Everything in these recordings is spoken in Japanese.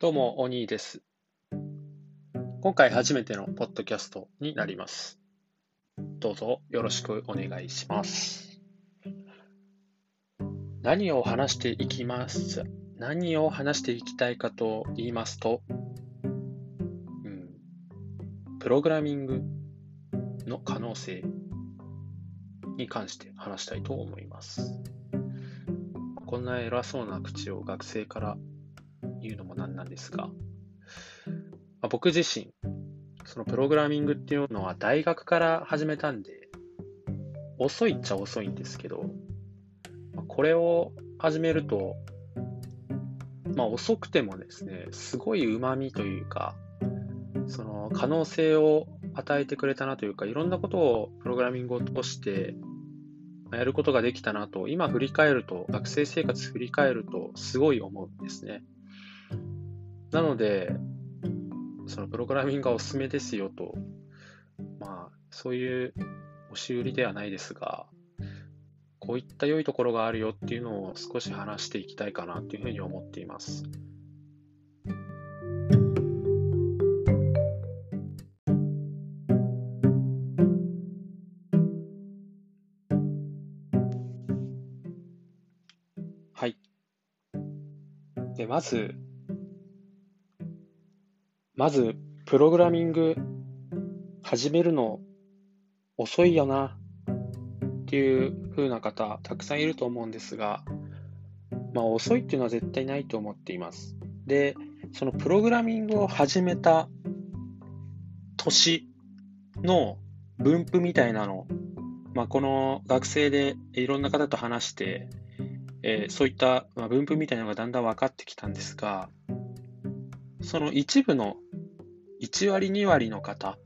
どうも、お兄です。今回初めてのポッドキャストになります。どうぞよろしくお願いします。何を話していきます？何を話していきたいかと言いますと、うん、プログラミングの可能性に関して話したいと思います。こんな偉そうな口を学生から言うのもなんなんですが、まあ、僕自身、そのプログラミングっていうのは大学から始めたんで、遅いっちゃ遅いんですけど、まあ、これを始めると、まあ遅くてもですね、すごい旨味というか、その可能性を与えてくれたなというか、いろんなことをプログラミングを通してやることができたなと、今振り返ると、学生生活振り返ると、すごい思うんですね。なので、そのプログラミングがおすすめですよと、まあ、そういう押し売りではないですが、こういった良いところがあるよっていうのを少し話していきたいかなというふうに思っています。はい。で、まず、まず、プログラミング始めるの遅いよなっていう風な方、たくさんいると思うんですが、まあ遅いっていうのは絶対ないと思っています。で、そのプログラミングを始めた年の分布みたいなの、まあ、この学生でいろんな方と話して、えー、そういった分布みたいなのがだんだん分かってきたんですが、その一部の1割2割の方、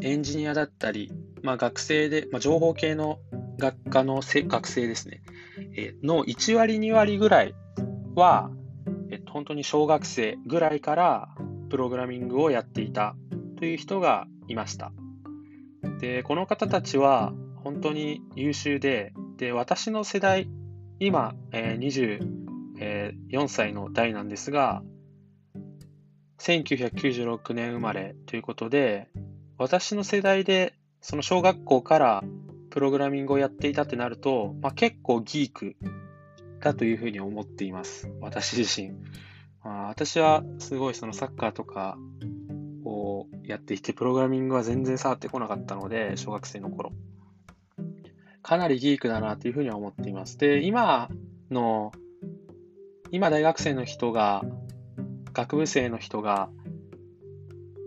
エンジニアだったり、まあ、学生で、まあ、情報系の学科の学生ですね、えの1割2割ぐらいは、えっと、本当に小学生ぐらいからプログラミングをやっていたという人がいました。で、この方たちは本当に優秀で、で、私の世代、今、えー、24歳の代なんですが、1996年生まれということで、私の世代でその小学校からプログラミングをやっていたってなると、まあ、結構ギークだというふうに思っています。私自身。まあ、私はすごいそのサッカーとかをやっていて、プログラミングは全然触ってこなかったので、小学生の頃。かなりギークだなというふうには思っています。で、今の、今大学生の人が学部生の人が、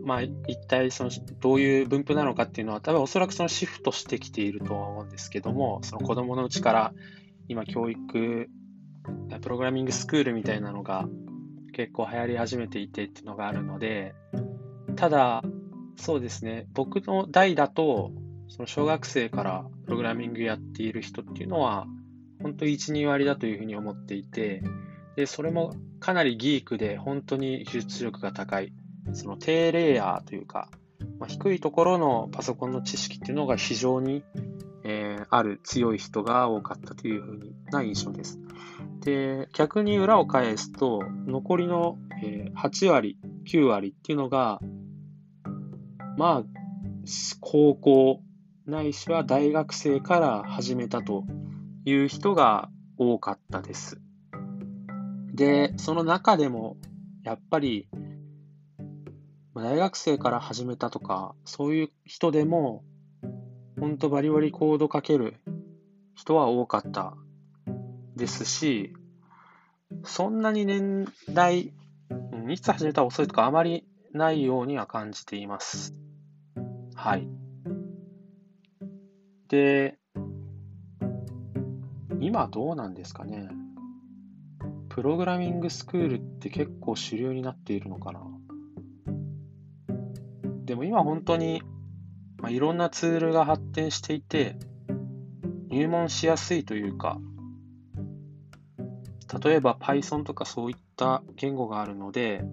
まあ、一体そのどういう分布なのかっていうのは、多分おそらくそのシフトしてきているとは思うんですけども、その子供のうちから今教育、プログラミングスクールみたいなのが結構流行り始めていてっていうのがあるので、ただ、そうですね、僕の代だと、その小学生からプログラミングやっている人っていうのは、本当1、2割だというふうに思っていて、で、それもかなりギークで本当に技術力が高い、その低レイヤーというか、まあ、低いところのパソコンの知識っていうのが非常に、えー、ある強い人が多かったというふうな印象です。で、逆に裏を返すと、残りの、えー、8割、9割っていうのが、まあ、高校ないしは大学生から始めたという人が多かったです。で、その中でも、やっぱり、大学生から始めたとか、そういう人でも、ほんとバリバリコードかける人は多かったですし、そんなに年代、いつ始めたら遅いとかあまりないようには感じています。はい。で、今どうなんですかね。プログラミングスクールって結構主流になっているのかな。でも今本当に、まあ、いろんなツールが発展していて、入門しやすいというか、例えば Python とかそういった言語があるので、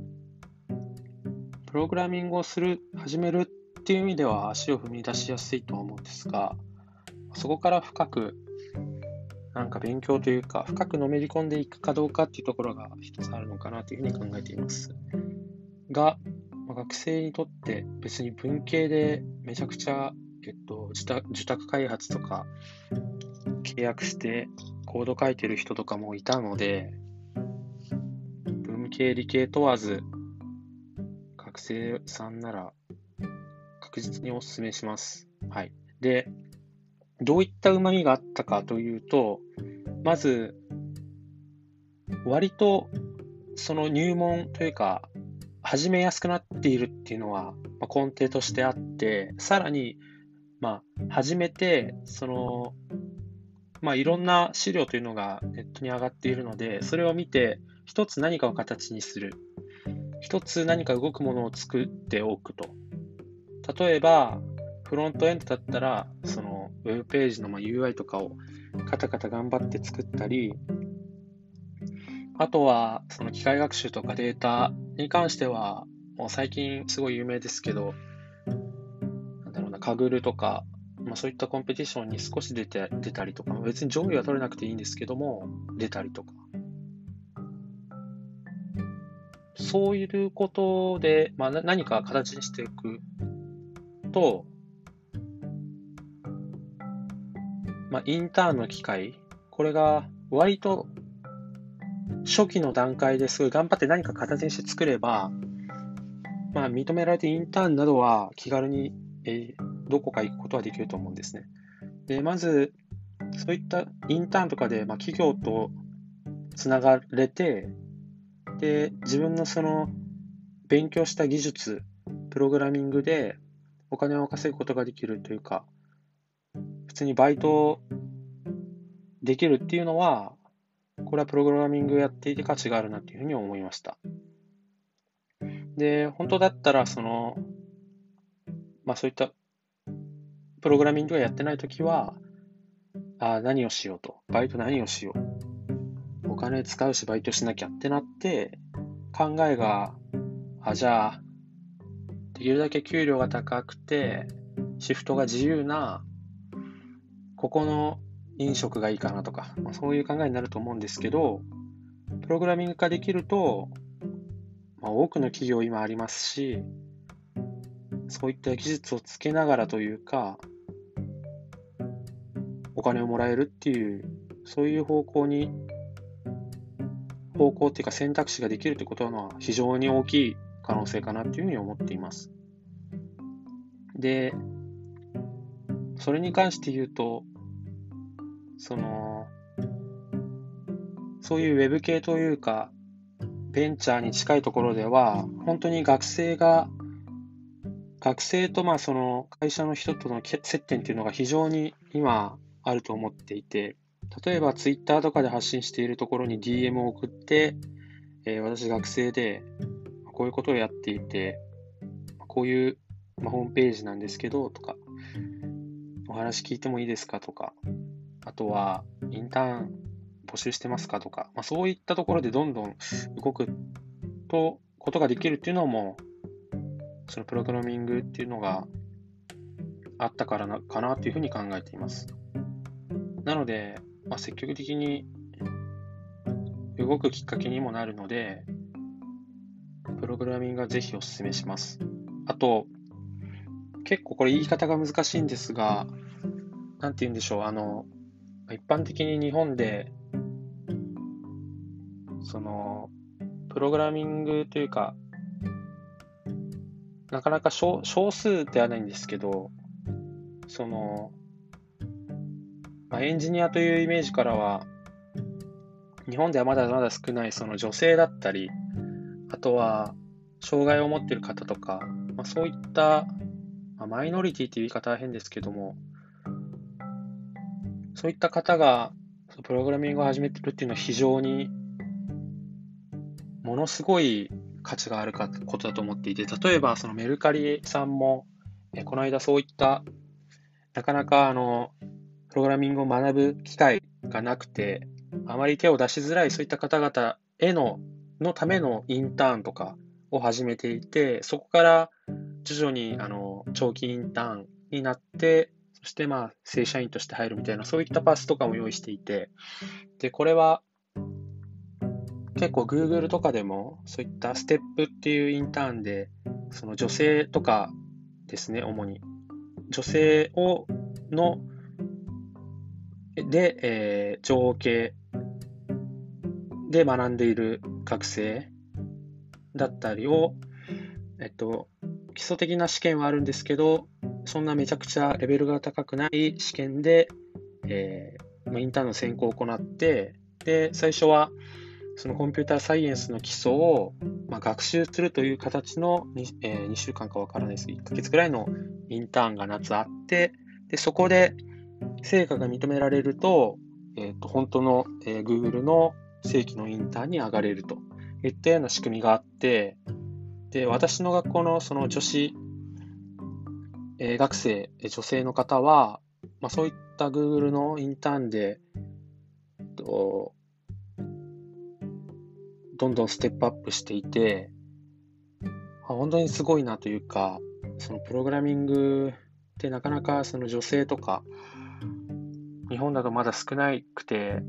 プログラミングをする、始めるっていう意味では足を踏み出しやすいと思うんですが、そこから深くなんか勉強というか、深くのめり込んでいくかどうかっていうところが一つあるのかなというふうに考えています。が、まあ、学生にとって別に文系でめちゃくちゃ、えっと、受託開発とか契約してコード書いてる人とかもいたので、文系理系問わず、学生さんなら確実にお勧めします。はい。で、どういった旨味があったかというと、まず、割とその入門というか、始めやすくなっているっていうのは、ま根底としてあって、さらに、まあ、始めて、その、まあ、いろんな資料というのがネットに上がっているので、それを見て、一つ何かを形にする。一つ何か動くものを作っておくと。例えば、フロントエンドだったら、そのウェブページのま UI とかをカタカタ頑張って作ったり、あとは、その機械学習とかデータに関しては、もう最近すごい有名ですけど、なんだろうな、カグルとか、まあ、そういったコンペティションに少し出て出たりとか、別に上位は取れなくていいんですけども、出たりとか。そういうことで、まあ、何か形にしていくと、まあ、インターンの機会、これが割と初期の段階ですごい頑張って何か形にして作れば、まあ、認められてインターンなどは気軽に、えー、どこか行くことはできると思うんですね。で、まず、そういったインターンとかで、まあ、企業とつながれて、で、自分のその勉強した技術、プログラミングでお金を稼ぐことができるというか、普通にバイトできるっていうのは、これはプログラミングやっていて価値があるなっていうふうに思いました。で、本当だったら、その、まあそういったプログラミングがやってないときは、あ何をしようと。バイト何をしよう。お金使うしバイトしなきゃってなって、考えが、あ、じゃあ、できるだけ給料が高くて、シフトが自由なここの飲食がいいかなとか、まあ、そういう考えになると思うんですけど、プログラミング化できると、まあ、多くの企業今ありますし、そういった技術をつけながらというか、お金をもらえるっていう、そういう方向に、方向っていうか選択肢ができるということは非常に大きい可能性かなっていうふうに思っています。で、それに関して言うと、その、そういうウェブ系というか、ベンチャーに近いところでは、本当に学生が、学生とまあその会社の人との接点っていうのが非常に今あると思っていて、例えばツイッターとかで発信しているところに DM を送って、えー、私学生でこういうことをやっていて、こういう、まあ、ホームページなんですけどとか、お話聞いてもいいですか？とか、とは、インターン募集してますかとか、まあ、そういったところでどんどん動くと、ことができるっていうのも、そのプログラミングっていうのがあったからなかなというふうに考えています。なので、まあ、積極的に動くきっかけにもなるので、プログラミングはぜひお勧めします。あと、結構これ言い方が難しいんですが、なんて言うんでしょう、あの、一般的に日本で、その、プログラミングというか、なかなか少少数ではないんですけど、その、まあ、エンジニアというイメージからは、日本ではまだまだ少ないその女性だったり、あとは障害を持っている方とか、まあ、そういった、まあ、マイノリティという言い方は変ですけども、そういった方がプログラミングを始めてるっていうのは非常にものすごい価値があるかことだと思っていて、例えばそのメルカリさんも、この間そういったなかなかあのプログラミングを学ぶ機会がなくて、あまり手を出しづらいそういった方々へののためのインターンとかを始めていて、そこから徐々にあの長期インターンになって、そしてまあ正社員として入るみたいな、そういったパスとかも用意していて、で、これは結構 Google とかでもそういったステップっていうインターンで、その女性とかですね、主に。女性を、の、で、えー、情報系で学んでいる学生だったりを、えっと、基礎的な試験はあるんですけど、そんなめちゃくちゃレベルが高くない試験で、えー、インターンの選考を行って、で、最初は、そのコンピューターサイエンスの基礎を、まあ、学習するという形の 2,、えー、2週間かわからないです。1ヶ月ぐらいのインターンが夏あって、で、そこで成果が認められると、えっ、ー、と、本当の、えー、Google の正規のインターンに上がれるといったような仕組みがあって、で、私の学校のその女子、えー、学生、女性の方は、まあ、そういった Google のインターンで、とどんどんステップアップしていて、あ本当にすごいなというか、そのプログラミングってなかなかその女性とか、日本だとまだ少なくて、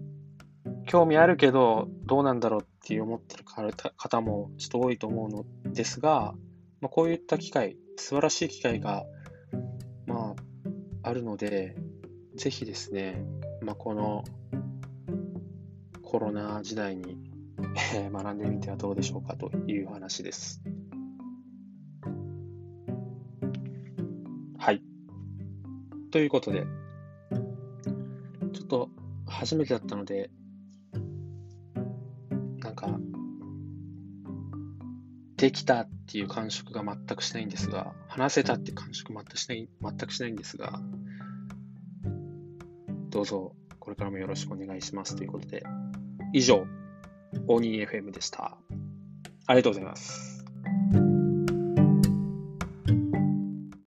興味あるけどどうなんだろうって思ってる方もちょっと多いと思うのですが、まあ、こういった機会、素晴らしい機会が、るので、ぜひですね、まあ、このコロナ時代に学んでみてはどうでしょうかという話です。はい。ということで、ちょっと初めてだったので、なんか、できたっていう感触が全くしないんですが、話せたっていう感触全くしない全くしないんですが、どうぞこれからもよろしくお願いしますということで、以上、オニー FM でした。ありがとうございます。